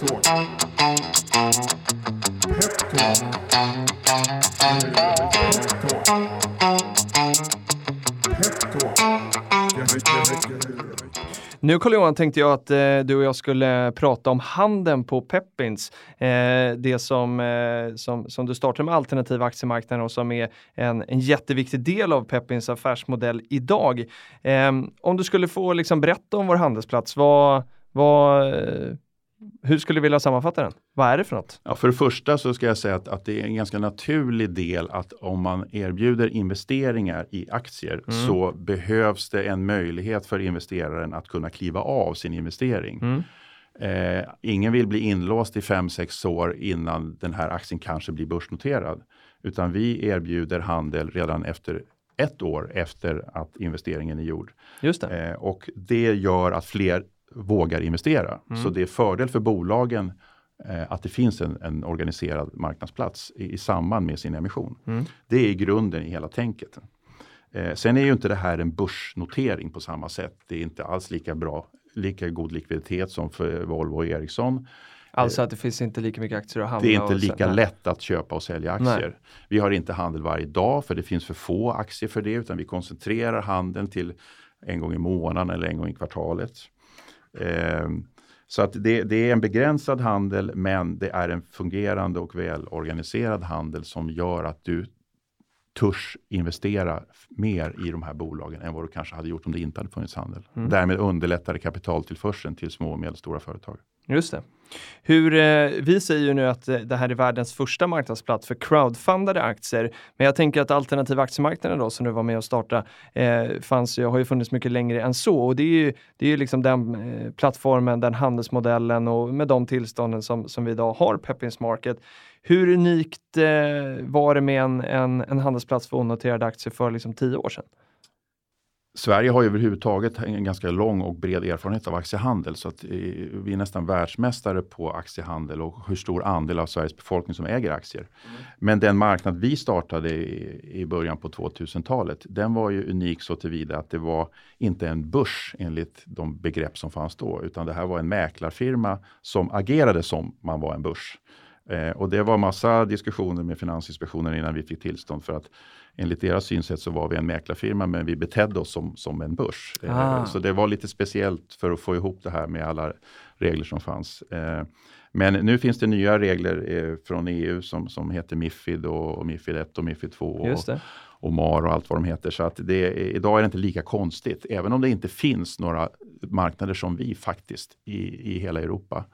Peptalk. Peptalk. Nu Carl-Johan tänkte jag att eh, du och jag skulle prata om handeln på Peppins. Eh, det som, eh, som, som du startade med alternativa aktiemarknaden och som är en, en jätteviktig del av Peppins affärsmodell idag. Eh, om du skulle få liksom berätta om vår handelsplats, vad, vad, eh, hur skulle du vilja sammanfatta den? Vad är det för något? Ja, för det första så ska jag säga att, att det är en ganska naturlig del att om man erbjuder investeringar i aktier Mm. så behövs det en möjlighet för investeraren att kunna kliva av sin investering. Mm. Eh, ingen vill bli inlåst i 5-6 år innan den här aktien kanske blir börsnoterad. Utan vi erbjuder handel redan efter ett år efter att investeringen är gjord. Just det. Eh, och det gör att fler vågar investera. Mm. Så det är fördel för bolagen eh, att det finns en, en organiserad marknadsplats i, i samband med sin emission. Mm. Det är grunden i hela tänket. Eh, sen är ju inte det här en börsnotering på samma sätt. Det är inte alls lika bra, lika god likviditet som för Volvo och Ericsson. Alltså att det finns inte lika mycket aktier att handla Det är inte lika nej. lätt att köpa och sälja aktier. Vi har inte handel varje dag för det finns för få aktier för det utan vi koncentrerar handeln till en gång i månaden eller en gång i kvartalet. Ehm, så att det, det är en begränsad handel men det är en fungerande och välorganiserad handel som gör att du törs investera mer i de här bolagen än vad du kanske hade gjort om det inte hade funnits handel. Mm. Därmed underlättar det kapitaltillförseln till små och medelstora företag. Just det. Hur, eh, vi säger ju nu att eh, det här är världens första marknadsplats för crowdfundade aktier. Men jag tänker att alternativa aktiemarknaden då som du var med och startade, eh, fanns ju, har ju funnits mycket längre än så. Och det är ju, det är ju liksom den eh, plattformen, den handelsmodellen och med de tillstånden som, som vi idag har Peppins Market. Hur unikt eh, var det med en, en, en handelsplats för onoterade aktier för liksom tio år sedan? Sverige har ju överhuvudtaget en ganska lång och bred erfarenhet av aktiehandel så att eh, vi är nästan världsmästare på aktiehandel och hur stor andel av Sveriges befolkning som äger aktier. Men den marknad vi startade i, i början på 2000-talet, den var ju unik så tillvida att det var inte en börs enligt de begrepp som fanns då, utan det här var en mäklarfirma som agerade som man var en börs. Eh, och det var massa diskussioner med Finansinspektionen innan vi fick tillstånd för att enligt deras synsätt så var vi en mäklarfirma men vi betedde oss som, som en börs. Eh, Ah. Så det var lite speciellt för att få ihop det här med alla regler som fanns. Eh, men nu finns det nya regler eh, från EU som, som heter Mifid och, och Mifid 1 och Mifid 2 och, och MAR och allt vad de heter. Så att det, idag är det inte lika konstigt, även om det inte finns några marknader som vi faktiskt i, i hela Europa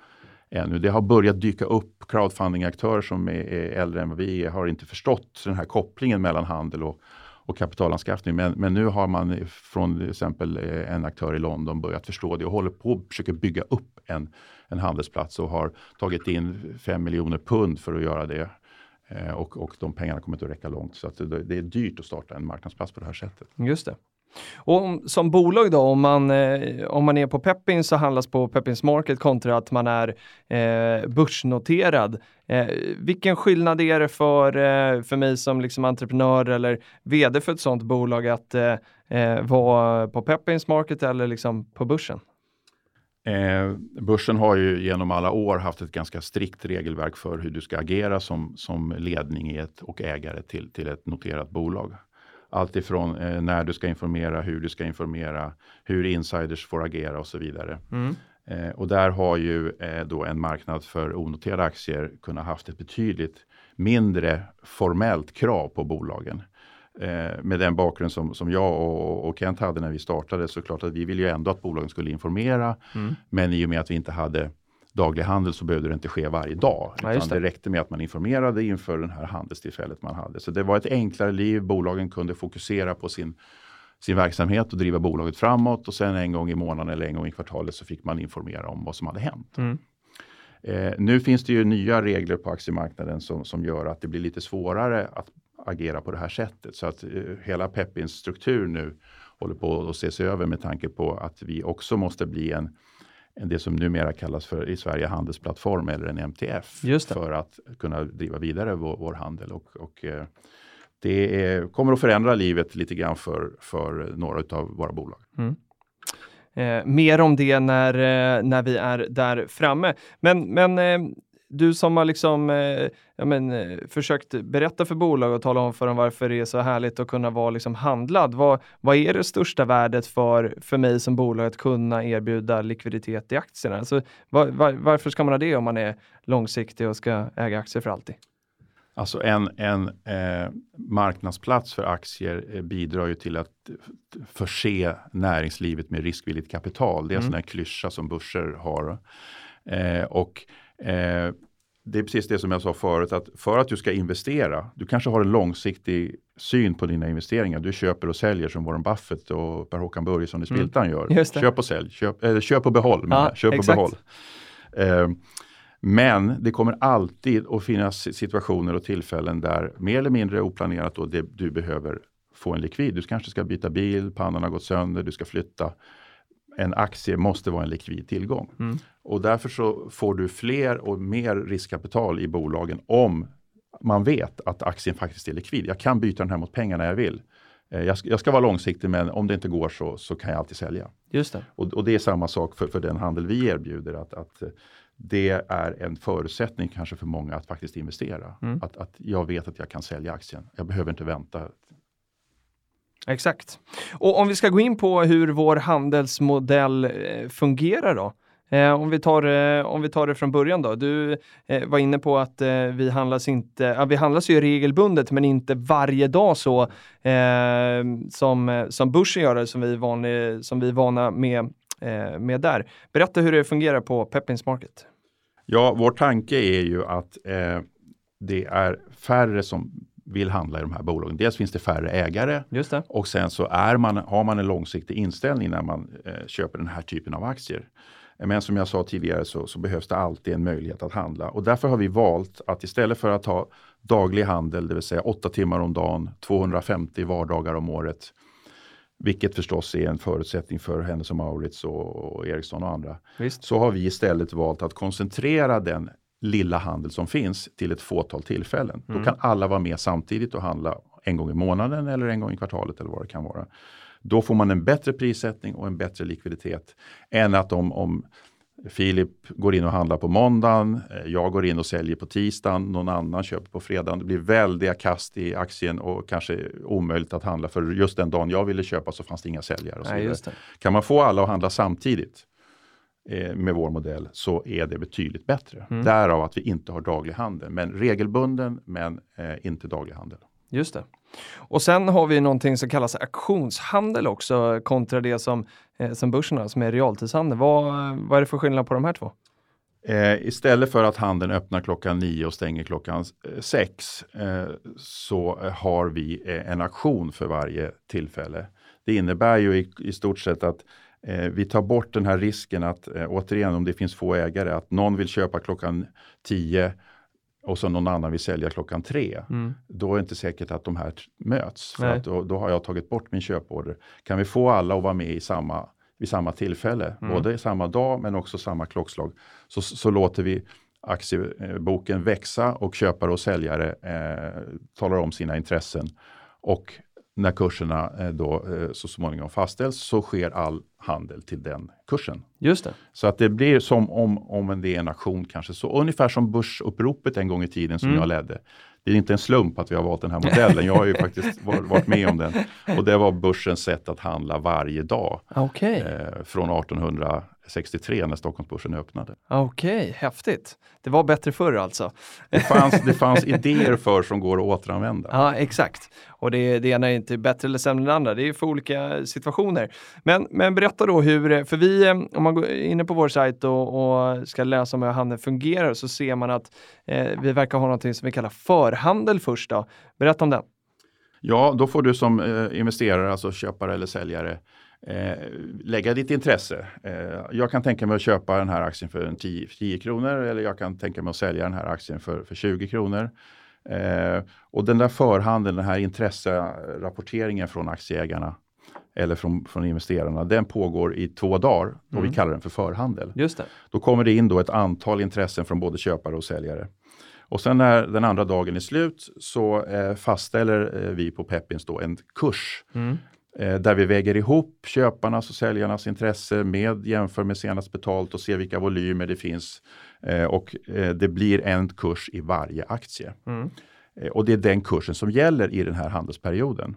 ännu. Det har börjat dyka upp crowdfunding-aktörer som är, är äldre än vad vi är, har inte förstått den här kopplingen mellan handel och, och kapitalanskaffning. Men, men nu har man från till exempel eh, en aktör i London börjat förstå det och håller på att försöka bygga upp en, en handelsplats och har tagit in 5 miljoner pund för att göra det. Eh, och, och de pengarna kommer inte att räcka långt. Så att det, det är dyrt att starta en marknadsplats på det här sättet. Just det. Och om, som bolag då, om man, eh, om man är på Peppins så handlas på Peppins Market kontra att man är eh, börsnoterad. Eh, vilken skillnad är det för, eh, för mig som liksom entreprenör eller vd för ett sådant bolag att eh, eh, vara på Peppins Market eller liksom på börsen? Eh, börsen har ju genom alla år haft ett ganska strikt regelverk för hur du ska agera som, som ledning i ett, och ägare till, till ett noterat bolag. Allt ifrån eh, när du ska informera, hur du ska informera, hur insiders får agera och så vidare. Eh, och där har ju eh, då en marknad för onoterade aktier kunnat haft ett betydligt mindre formellt krav på bolagen. Eh, med den bakgrund som, som jag och, och Kent hade när vi startade så klart att vi ville ju ändå att bolagen skulle informera. Men i och med att vi inte hade daglig handel så behövde det inte ske varje dag. Ja, utan det. det räckte med att man informerade inför det här handelstillfället man hade. Så det var ett enklare liv. Bolagen kunde fokusera på sin, sin verksamhet och driva bolaget framåt. Och sen en gång i månaden eller en gång i kvartalet så fick man informera om vad som hade hänt. Mm. Eh, nu finns det ju nya regler på aktiemarknaden som, som gör att det blir lite svårare att agera på det här sättet. Så att eh, hela Peppins struktur nu håller på att ses över med tanke på att vi också måste bli en det som numera kallas för i Sverige handelsplattform eller en MTF för att kunna driva vidare vår, vår handel. Och, och eh, det är, kommer att förändra livet lite grann för, för några av våra bolag. Eh, mer om det när, eh, när vi är där framme. Men, men eh, du som har liksom, eh, ja, men, eh, försökt berätta för bolag och tala om för dem varför det är så härligt att kunna vara liksom handlad. Vad, vad är det största värdet för, för mig som bolag att kunna erbjuda likviditet i aktierna? Alltså, var, var, varför ska man ha det om man är långsiktig och ska äga aktier för alltid? Alltså en, en eh, marknadsplats för aktier eh, bidrar ju till att förse näringslivet med riskvilligt kapital. Det är en mm. sån här klyscha som börser har. Eh, och eh, det är precis det som jag sa förut, att för att du ska investera, du kanske har en långsiktig syn på dina investeringar. Du köper och säljer som Warren Buffett och Per-Håkan Börjesson i mm. Spiltan mm. gör. Köp och sälj, köp, eller köp och behåll. Ja, köp och behåll. Eh, men det kommer alltid att finnas situationer och tillfällen där mer eller mindre oplanerat då det, du behöver få en likvid. Du kanske ska byta bil, pannan har gått sönder, du ska flytta. En aktie måste vara en likvid tillgång. Mm. Och därför så får du fler och mer riskkapital i bolagen om man vet att aktien faktiskt är likvid. Jag kan byta den här mot pengar när jag vill. Eh, jag ska, jag ska, vara långsiktig men om det inte går så, så kan jag alltid sälja. Just det. Och, och det är samma sak för, för den handel vi erbjuder. Att, att det är en förutsättning kanske för många att faktiskt investera. Mm. Att, att jag vet att jag kan sälja aktien. Jag behöver inte vänta. Exakt. Och om vi ska gå in på hur vår handelsmodell eh, fungerar då. Eh, om, vi tar, eh, om vi tar det från början då. Du eh, var inne på att eh, vi handlas inte, ja, vi handlas ju regelbundet men inte varje dag så eh, som, som börsen gör det, som vi, vanlig, som vi är vana med Eh, med där. Berätta hur det fungerar på Peppins Market. Ja, vår tanke är ju att eh, det är färre som vill handla i de här bolagen. Dels finns det färre ägare och sen så är man, har man en långsiktig inställning när man eh, köper den här typen av aktier. Men som jag sa tidigare så, så, behövs det alltid en möjlighet att handla och därför har vi valt att istället för att ha daglig handel, det vill säga 8 timmar om dagen, 250 vardagar om året, vilket förstås är en förutsättning för Hennes och Maurits och, och Ericsson och andra. Visst. Så har vi istället valt att koncentrera den lilla handel som finns till ett fåtal tillfällen. Mm. Då kan alla vara med samtidigt och handla en gång i månaden eller en gång i kvartalet eller vad det kan vara. Då får man en bättre prissättning och en bättre likviditet än att om, om Filip går in och handlar på måndagen, eh, jag går in och säljer på tisdagen, någon annan köper på fredagen. Det blir väldiga kast i aktien och kanske omöjligt att handla för just den dagen jag ville köpa så fanns det inga säljare. Och så Nej, kan man få alla att handla samtidigt med vår modell så är det betydligt bättre. Mm. Därav att vi inte har daglig handel, men regelbunden men eh, inte daglig handel. Just det. Och sen har vi någonting som kallas auktionshandel också kontra det som, eh, som börsen har, som är realtidshandel. Vad, vad är det för skillnad på de här två? Eh, istället för att handeln öppnar klockan nio och stänger klockan eh, sex eh, så har vi eh, en auktion för varje tillfälle. Det innebär ju i, i stort sett att eh, vi tar bort den här risken att, återigen om det finns få ägare, att någon vill köpa klockan tio och så någon annan vill sälja klockan tre, mm. då är det inte säkert att de här möts. För att då, då, har jag tagit bort min köporder. Kan vi få alla att vara med i samma, vid samma tillfälle, mm. både samma dag men också samma klockslag, så, så låter vi aktieboken växa och köpare och säljare eh, talar om sina intressen. Och när kurserna eh, då eh, så småningom fastställs så sker all handel till den kursen. Just det. Så att det blir som om, om det är en aktion kanske. Så ungefär som börsuppropet en gång i tiden som mm. jag ledde. Det är inte en slump att vi har valt den här modellen. Jag har ju faktiskt varit med om den. Och det var börsens sätt att handla varje dag. Okay. Eh, från 1800 63 när Stockholmsbörsen öppnade. Okej, okay, häftigt. Det var bättre förr alltså. Det fanns, det fanns idéer för som går att återanvända. Ja, exakt. Och det, det ena är inte bättre eller sämre än det andra. Det är för olika situationer. Men, men berätta då hur, för vi, om man går inne på vår sajt och, och ska läsa om hur handeln fungerar så ser man att eh, vi verkar ha något som vi kallar förhandel först. Då. Berätta om den. Ja, då får du som eh, investerare, alltså köpare eller säljare, eh, lägga ditt intresse. Eh, jag kan tänka mig att köpa den här aktien för 10, 10 kronor eller jag kan tänka mig att sälja den här aktien för, för 20 kronor. Eh, och den där förhandeln, den här intresserapporteringen från aktieägarna eller från, från investerarna, den pågår i två dagar och mm. vi kallar den för förhandel. Just det. Då kommer det in då ett antal intressen från både köpare och säljare. Och sen när den andra dagen är slut så eh, fastställer eh, vi på Peppins då en kurs. Mm där vi väger ihop köparnas och säljarnas intresse med jämför med senast betalt och ser vilka volymer det finns. Eh, och eh, det blir en kurs i varje aktie. Mm. Eh, och det är den kursen som gäller i den här handelsperioden.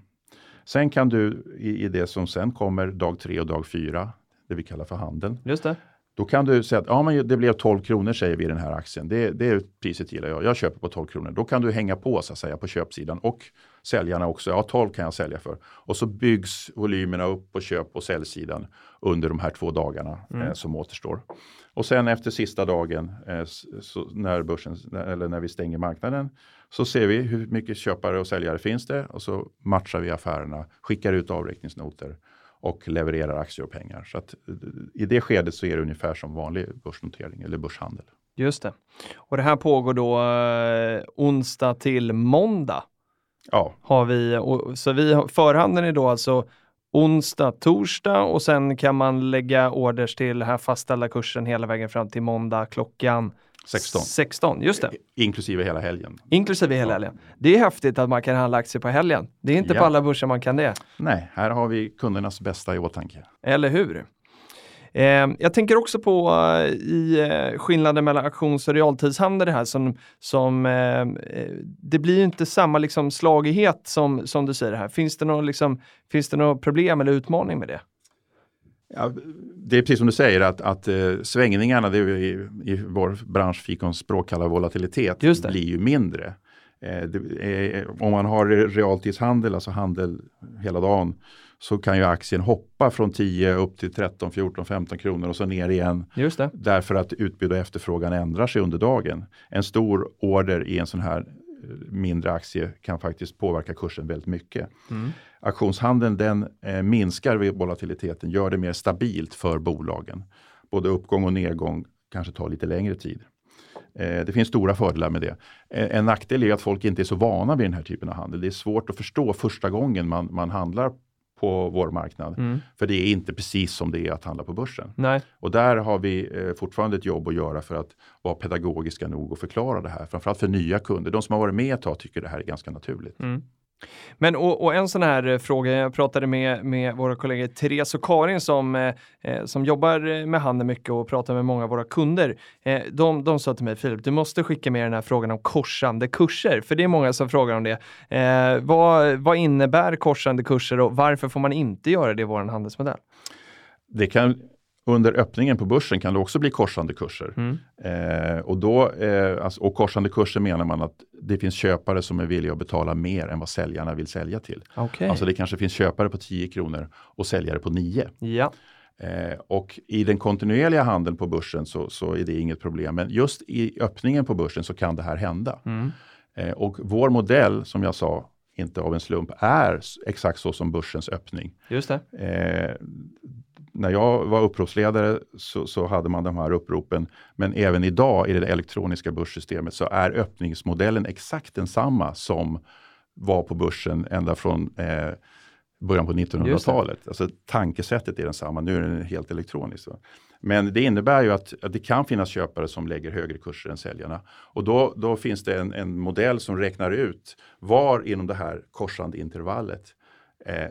Sen kan du i, i det som sen kommer dag tre och dag fyra, det vi kallar för handeln, Just det. då kan du säga att ja, men det blev 12 kronor säger vi i den här aktien. Det, det priset gillar jag. Jag köper på 12 kronor. Då kan du hänga på så att säga på köpsidan och säljarna också. Ja, 12 kan jag sälja för. Och så byggs volymerna upp på köp och säljsidan under de här två dagarna eh, som återstår. Och sen efter sista dagen eh, så när börsen eller när vi stänger marknaden så ser vi hur mycket köpare och säljare finns det och så matchar vi affärerna, skickar ut avräkningsnoter och levererar aktier och pengar. Så att eh, i det skedet så är det ungefär som vanlig börsnotering eller börshandel. Just det. Och det här pågår då eh, onsdag till måndag. Ja, Har vi, och, så vi, förhandeln är då alltså onsdag, torsdag och sen kan man lägga orders till här fastställda kursen hela vägen fram till måndag klockan 16. 16, just det. inklusive hela helgen. Inklusive hela helgen. Det är häftigt att man kan handla aktier på helgen. Det är inte Ja. på alla börser man kan det. Nej, här har vi kundernas bästa i åtanke. Eller hur? Eh, jag tänker också på eh, i eh, skillnaden mellan auktions och realtidshandel det här som, som eh, eh, det blir ju inte samma liksom slagighet som, som du säger här. Finns det något liksom, finns det något problem eller utmaning med det? Ja, det är precis som du säger att, att eh, svängningarna, det i, i vår bransch fikonspråk kallar volatilitet, Just det. blir ju mindre. Eh, det, är- om man har realtidshandel, alltså handel hela dagen, så kan ju aktien hoppa från 10 upp till 13, 14, 15 kronor och så ner igen. Just det. Därför att utbud och efterfrågan ändrar sig under dagen. En stor order i en sån här eh, mindre aktie kan faktiskt påverka kursen väldigt mycket. Mm. Auktionshandeln den eh, minskar volatiliteten, gör det mer stabilt för bolagen. Både uppgång och nedgång kanske tar lite längre tid. Eh, det finns stora fördelar med det. Eh, en nackdel är att folk inte är så vana vid den här typen av handel. Det är svårt att förstå första gången man, man handlar på vår marknad. Mm. För det är inte precis som det är att handla på börsen. Nej, Och där har vi eh, fortfarande ett jobb att göra för att vara pedagogiska nog och förklara det här. Framförallt för nya kunder. De som har varit med ett tag tycker det här är ganska naturligt. Mm. Men och, och en sån här eh, fråga, jag pratade med, med våra kollegor Therese och Karin som, eh, eh som jobbar eh, med handel mycket och pratar med många av våra kunder. Eh, de, de sa till mig, Filip, du måste skicka med den här frågan om korsande kurser, för det är många som frågar om det. Eh, vad, vad innebär korsande kurser och varför får man inte göra det i vår handelsmodell? Det kan, under öppningen på börsen kan det också bli korsande kurser. Mm. Eh, och, då, eh, alltså, och korsande kurser menar man att det finns köpare som är villiga att betala mer än vad säljarna vill sälja till. Okej. Alltså det kanske finns köpare på 10 kronor och säljare på 9. Ja, Eh, och i den kontinuerliga handeln på börsen så, så är det inget problem. Men just i öppningen på börsen så kan det här hända. mm. Eh, och vår modell, som jag sa, inte av en slump, är exakt så som börsens öppning. just det. När jag var uppropsledare så, så hade man de här uppropen. Men även idag i det elektroniska börssystemet så är öppningsmodellen exakt densamma som var på börsen ända från eh, början på 1900-talet. Alltså tankesättet är densamma, nu är den helt elektronisk. va. Men det innebär ju att, att det kan finnas köpare som lägger högre kurser än säljarna. Och då, då finns det en, en modell som räknar ut var inom det här korsande intervallet eh,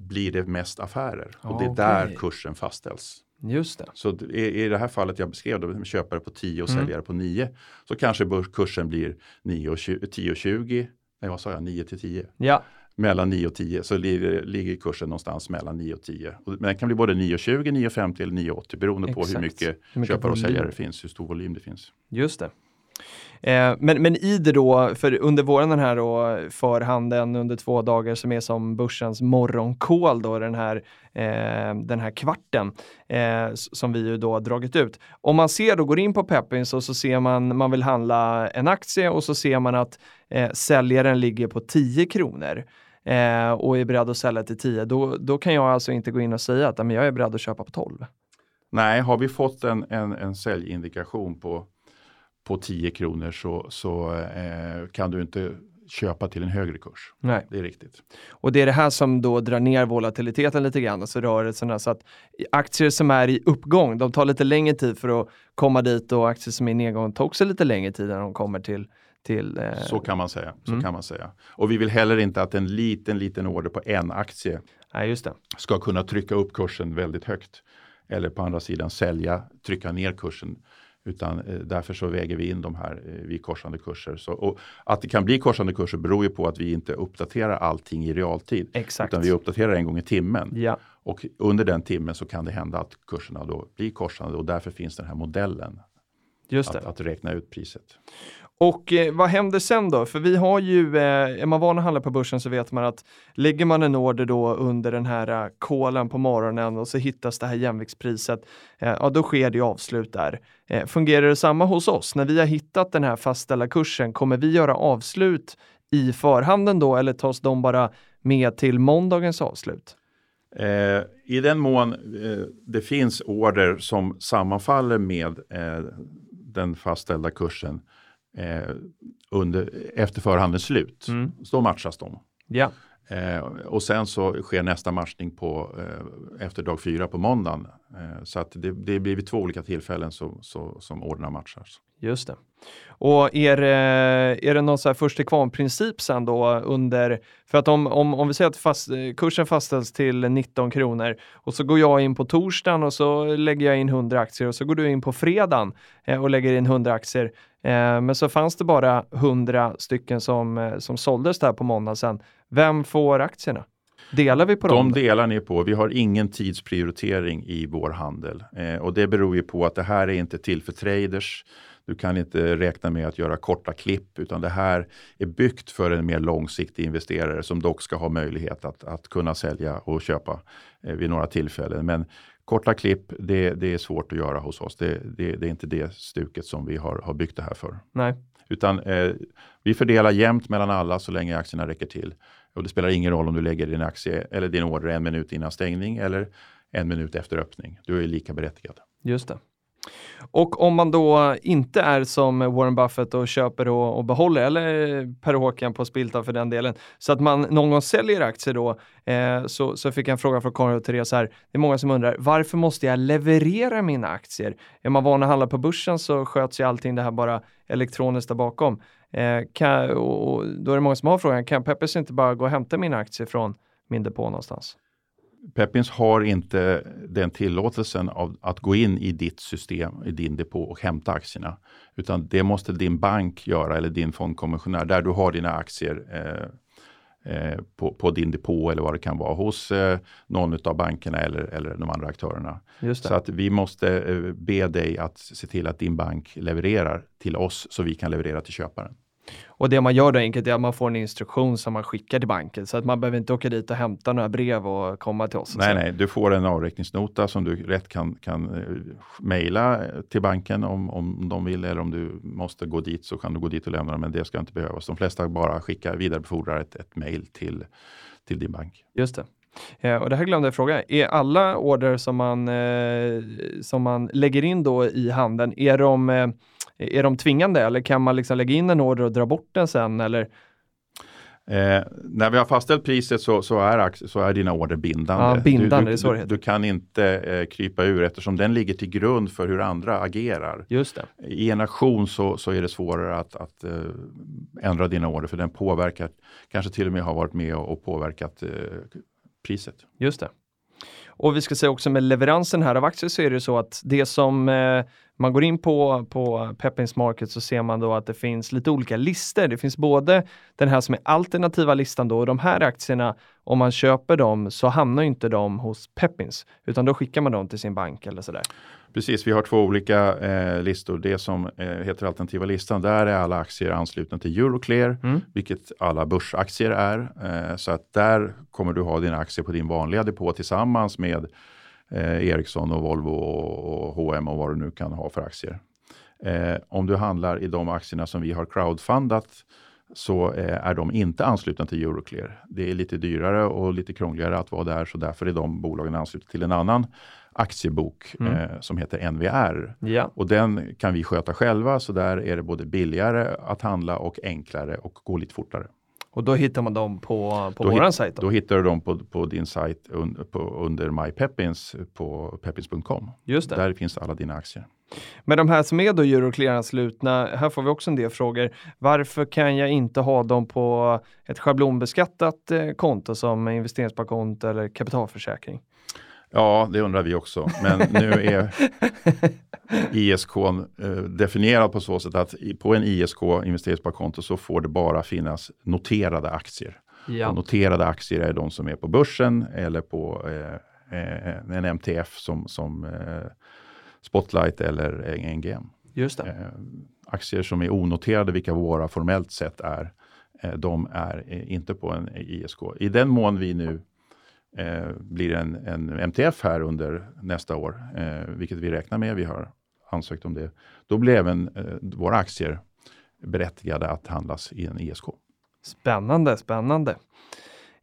blir det mest affärer. Och det är där kursen fastställs. Just det. Så i, i det här fallet jag beskrev, då, köpare på 10 och Mm. säljare på 9, så kanske börskursen blir 9 och 20, 10 och 20, nej vad sa jag, 9 till 10 Ja, mellan 9 och 10 så ligger, ligger kursen någonstans mellan 9 och 10. Och, men den kan bli både 9 och 20, 9 och 50 eller 9 och 80 beroende på hur Exakt. mycket, Hur mycket köpare och säljare det finns, hur stor volym det finns. Just det. Eh, men, men i det då, för under våren den här då, förhandeln under två dagar som är som börsens morgonkål då, den här, eh, den här kvarten eh, som vi ju då har dragit ut. Om man ser då, går in på Peppins och så ser man, man vill handla en aktie och så ser man att eh, säljaren ligger på 10 kronor eh, och är beredd att sälja till 10, då, då kan jag alltså inte gå in och säga att men jag är beredd att köpa på 12. Nej, har vi fått en, en, en säljindikation på, på 10 kronor så, så eh, kan du inte köpa till en högre kurs. Nej. Det är riktigt. Och det är det här som då drar ner volatiliteten lite grann, alltså rörelserna. Så att aktier som är i uppgång, de tar lite längre tid för att komma dit och aktier som är i nedgång tar också lite längre tid när de kommer till, till eh, Så kan man säga. Så Mm. kan man säga. Och vi vill heller inte att en liten, liten order på en aktie Nej, ska kunna trycka upp kursen väldigt högt. Eller på andra sidan sälja, trycka ner kursen. Utan eh, därför så väger vi in de här eh, vid korsande kurser. Så, att det kan bli korsande kurser beror ju på att vi inte uppdaterar allting i realtid. Exakt. Utan vi uppdaterar en gång i timmen. Ja, Och under den timmen så kan det hända att kurserna då blir korsande och därför finns den här modellen just att, att räkna ut priset. Och eh, vad händer sen då? För vi har ju, eh, är man van att handla på börsen så vet man att lägger man en order då under den här eh, kolen på morgonen och så hittas det här jämviktspriset, eh, ja då sker det avslut där. Eh, fungerar det samma hos oss? När vi har hittat den här fastställda kursen, kommer vi göra avslut i förhanden då eller tas de bara med till måndagens avslut? Eh, I den mån eh, det finns order som sammanfaller med eh, den fastställda kursen eh, under, efter förhandens slut, Mm. så då matchas de. Ja, Eh, och sen så sker nästa matchning på, eh, efter dag fyra på måndagen. Eh, så att det, det blir vid två olika tillfällen så, så, som orderna matchas. just det. Och är det, är det någon så här först till kvarn-princip sen då under, för att om, om, om vi säger att fast, kursen fastställs till 19 kronor och så går jag in på torsdagen och så lägger jag in 100 aktier och så går du in på fredagen eh, och lägger in 100 aktier. Eh, men så fanns det bara 100 stycken som, eh, som såldes där på måndag sen. Vem får aktierna? Delar vi på dem? De delar ni på. Vi har ingen tidsprioritering i vår handel. Eh, och det beror ju på att det här är inte till för traders. Du kan inte räkna med att göra korta klipp utan det här är byggt för en mer långsiktig investerare som dock ska ha möjlighet att, att kunna sälja och köpa eh, vid några tillfällen. Men korta klipp, det, det är svårt att göra hos oss. Det, det, det är inte det stuket som vi har, har byggt det här för. Nej, Utan eh, vi fördelar jämnt mellan alla så länge aktierna räcker till. Och det spelar ingen roll om du lägger din aktie eller din order en minut innan stängning eller en minut efter öppning. Du är lika berättigad. Just det. Och om man då inte är som Warren Buffett och köper och, och behåller, eller Per Håkan på Spiltan för den delen, så att man någon gång säljer aktier då, eh, så, så fick jag en fråga från Karin och Therese här. Det är många som undrar, varför måste jag leverera mina aktier? Är man van att handla på börsen så sköts ju allting det här bara elektroniskt där bakom. Eh, kan, och, och då är det många som har frågan, kan Peppers inte bara gå och hämta mina aktier från min depå någonstans? Peppins har inte den tillåtelsen av att gå in i ditt system, i din depå och hämta aktierna. Utan det måste din bank göra eller din fondkommissionär där du har dina aktier eh, eh, på, på din depå eller vad det kan vara hos eh, någon av bankerna eller, eller de andra aktörerna. Så att vi måste eh, be dig att se till att din bank levererar till oss så vi kan leverera till köparen. Och det man gör då enkelt är att man får en instruktion som man skickar till banken så att man behöver inte åka dit och hämta några brev och komma till oss. Nej, nej, du får en avräkningsnota som du rätt kan, kan eh, mejla till banken om, om de vill eller om du måste gå dit så kan du gå dit och lämna den, men det ska inte behövas. De flesta bara skickar vidarebefordrar ett, ett mejl till, till din bank. Just det. Eh, och det här glömde jag fråga. Är alla order som man, eh, som man lägger in då i handeln, är de, eh, är de tvingande eller kan man liksom lägga in en order och dra bort den sen? Eller? Eh, när vi har fastställt priset så, så, är, så är dina order bindande. Ja, bindande, du, du, du, du kan inte eh, krypa ur eftersom den ligger till grund för hur andra agerar. Just det. I en aktion så, så är det svårare att, att eh, ändra dina order för den påverkar, kanske till och med har varit med och, och påverkat eh, priset. Just det. Och vi ska säga också med leveransen här av aktier så är det så att det som eh, man går in på, på Peppins Market så ser man då att det finns lite olika listor. Det finns både den här som är alternativa listan då och de här aktierna, om man köper dem så hamnar ju inte de hos Peppins utan då skickar man dem till sin bank eller sådär. Precis, vi har två olika eh, listor. Det som eh, heter alternativa listan, där är alla aktier anslutna till Euroclear, Mm. vilket alla börsaktier är. Eh, så att där kommer du ha dina aktier på din vanliga depå tillsammans med eh, Ericsson och Volvo och, och H&M och vad du nu kan ha för aktier. Eh, om du handlar i de aktierna som vi har crowdfundat så eh, är de inte anslutna till Euroclear. Det är lite dyrare och lite krångligare att vara där så därför är de bolagen anslutna till en annan aktiebok Mm. eh, som heter NVR. Ja, Och den kan vi sköta själva så där är det både billigare att handla och enklare och gå lite fortare. Och då hittar man dem på, på hit, sajt? Då? då hittar du dem på, på din sajt un, på, under MyPeppins på peppins.com. Just det. Där finns alla dina aktier. Men de här som är då euroclearanslutna, här får vi också en del frågor. Varför kan jag inte ha dem på ett schablonbeskattat eh, konto som investeringssparkonto eller kapitalförsäkring? Ja, det undrar vi också. Men nu är ISK eh, definierad på så sätt att på en ISK, investeringssparkonto, så får det bara finnas noterade aktier. Ja. Noterade aktier är de som är på börsen eller på eh, eh en MTF som, som eh, Spotlight eller NGM. Just det. Eh, aktier som är onoterade, vilka våra formellt sett är, eh, de är inte på en ISK. I den mån vi nu eh, blir en, en, MTF här under nästa år, eh, vilket vi räknar med, vi har ansökt om det, då blir även eh, våra aktier berättigade att handlas i en ISK. Spännande, spännande.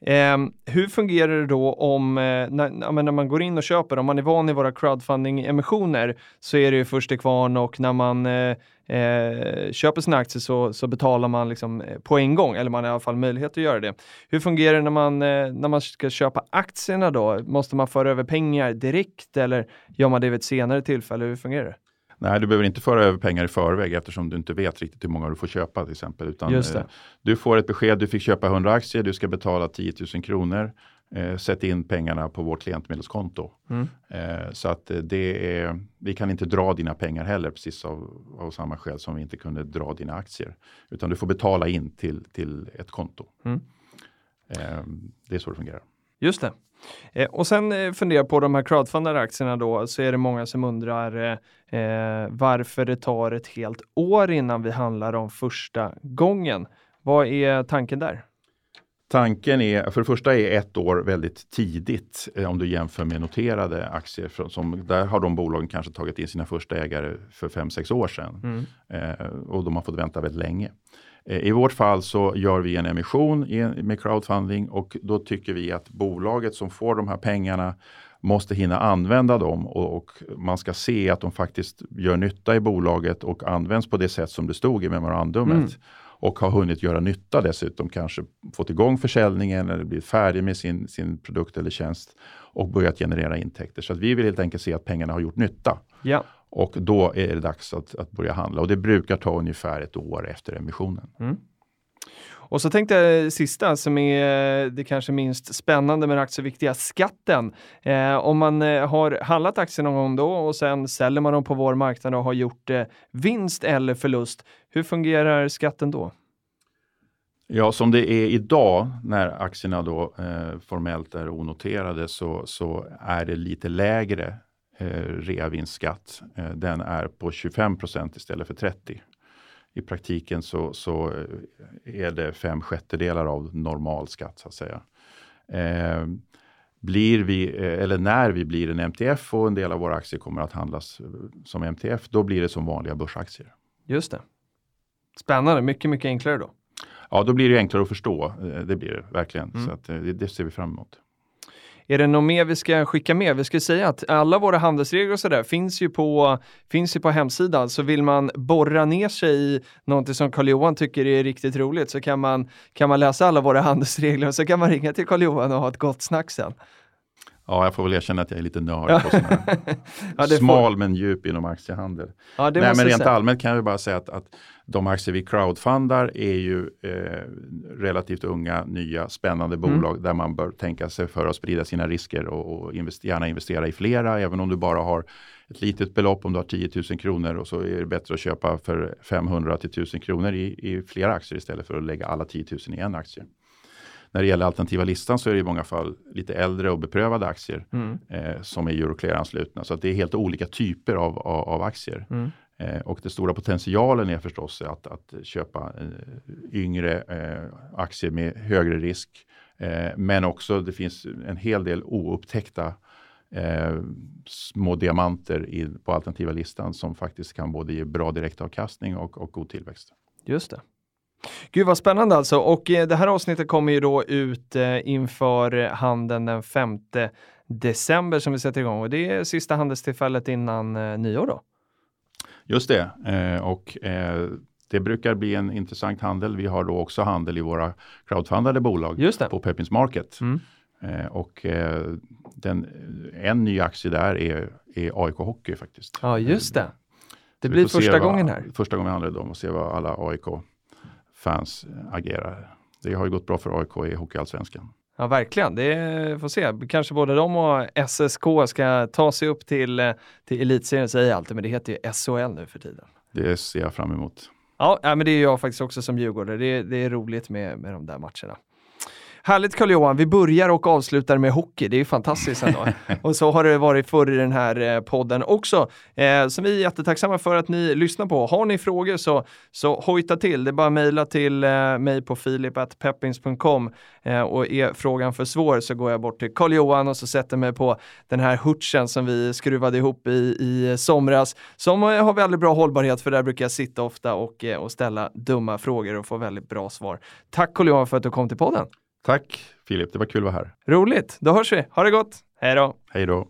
Eh, hur fungerar det då om, eh, när, när, man går in och köper, om man är van i våra crowdfunding-emissioner så är det ju först till kvarn och när man eh, eh, köper sina aktier så, så betalar man liksom eh, på en gång, eller man har i alla fall möjlighet att göra det. Hur fungerar det när man, eh, när man ska köpa aktierna då? Måste man föra över pengar direkt eller gör man det vid ett senare tillfälle? Hur fungerar det? Nej, du behöver inte föra över pengar i förväg eftersom du inte vet riktigt hur många du får köpa till exempel. Utan, Just det. Eh, du får ett besked, du fick köpa 100 aktier, du ska betala 10 000 kronor. Eh, sätt in pengarna på vårt klientmedelskonto. Mm. Eh, så att eh, det är, vi kan inte dra dina pengar heller, precis av, av samma skäl som vi inte kunde dra dina aktier. Utan du får betala in till, till ett konto. Mm. Eh, det är så det fungerar. Just det. Eh, och sen eh, fundera på de här crowdfundade aktierna då, så är det många som undrar eh, varför det tar ett helt år innan vi handlar om första gången. Vad är tanken där? Tanken är, för det första är ett år väldigt tidigt eh, om du jämför med noterade aktier. För, som, där har de bolagen kanske tagit in sina första ägare för 5-6 år sedan. Mm. Eh, och de har fått vänta väldigt länge. Eh, I vårt fall så gör vi en emission med crowdfunding och då tycker vi att bolaget som får de här pengarna måste hinna använda dem och, och, man ska se att de faktiskt gör nytta i bolaget och används på det sätt som det stod i memorandumet. Mm. Och har hunnit göra nytta dessutom, kanske fått igång försäljningen eller blivit färdig med sin, sin produkt eller tjänst och börjat generera intäkter. Så vi vill helt enkelt se att pengarna har gjort nytta. Ja. Och då är det dags att, att börja handla och det brukar ta ungefär ett år efter emissionen. Mm. Och så tänkte jag eh, sista som är eh, det kanske minst spännande men aktieviktiga, skatten. Eh, om man eh, har handlat aktier någon gång då och sen säljer man dem på vår marknad och har gjort eh, vinst eller förlust. Hur fungerar skatten då? Ja, som det är idag när aktierna då eh, formellt är onoterade så, så är det lite lägre eh, reavinstskatt. Eh, den är på 25% istället för 30. I praktiken så, så eh, är det fem sjättedelar av normal skatt så att säga. Eh, blir vi, eh, eller när vi blir en MTF och en del av våra aktier kommer att handlas eh, som MTF, då blir det som vanliga börsaktier. Just det. Spännande, mycket, mycket enklare då. Ja, då blir det enklare att förstå. Det blir det verkligen. Mm. Så att, det, det ser vi fram emot. Är det något mer vi ska skicka med? Vi ska säga att alla våra handelsregler och sådär finns ju på, finns ju på hemsidan. Så vill man borra ner sig i någonting som Carl-Johan tycker är riktigt roligt så kan man, kan man läsa alla våra handelsregler och så kan man ringa till Carl-Johan och ha ett gott snack sen. Ja, jag får väl erkänna att jag är lite nörd på sådana ja, Smal får... men djup inom aktiehandel. Ja, Nej, men rent säga. allmänt kan jag bara säga att, att de aktier vi crowdfundar är ju eh, relativt unga, nya, spännande mm. bolag mm. där man bör tänka sig för att sprida sina risker och, och invest gärna investera i flera, även om du bara har ett litet belopp, om du har 10 000 kronor och så är det bättre att köpa för 500 till 1000 kronor i, i flera aktier istället för att lägga alla 10 000 i en aktie. När det gäller alternativa listan så är det i många fall lite äldre och beprövade aktier mm. eh, som är Euroclear-anslutna. Så det är helt olika typer av, av, av aktier. Mm. Eh, och den stora potentialen är förstås att, att köpa eh, yngre eh, aktier med högre risk. Eh, men också det finns en hel del oupptäckta eh, små diamanter i, på alternativa listan som faktiskt kan både ge bra direktavkastning och, och god tillväxt. Just det. Gud vad spännande alltså och eh, det här avsnittet kommer ju då ut eh, inför handeln den 5 december som vi sätter igång och det är sista handelstillfället innan eh, nyår då. Just det och det brukar bli en intressant handel. Vi har då också handel i våra crowdfundade bolag på Pepins Market. Mm. Och den, en ny aktie där är, är AIK Hockey faktiskt. Ja, just det. Det vi blir första vad, gången här. Första gången handlar det om att se vad alla AIK-fans agerar. Det har ju gått bra för AIK i Hockeyallsvenskan. Ja, verkligen. Det får se. Kanske både de och SSK ska ta sig upp till, eh, till elitserien, säger jag alltid, men det heter ju SHL nu för tiden. Det ser jag fram emot. Ja, men det är jag faktiskt också som djurgårdare. Det, det är roligt med, med de där matcherna. Härligt Carl-Johan, vi börjar och avslutar med hockey. Det är ju fantastiskt ändå. och så har det varit förr i den här eh, podden också. Eh, som vi är jättetacksamma för att ni lyssnar på. Har ni frågor så, så hojta till. Det är bara att mejla till eh, mig på filip.peppins.com eh, och är frågan för svår så går jag bort till Carl-Johan och så sätter mig på den här hutchen som vi skruvade ihop i, i somras som eh, har väldigt bra hållbarhet för där brukar jag sitta ofta och, eh, och ställa dumma frågor och få väldigt bra svar. Tack Carl-Johan för att du kom till podden. Tack Filip, det var kul att vara här. Roligt, då hörs vi. Ha det gott. Hej då! Hej då!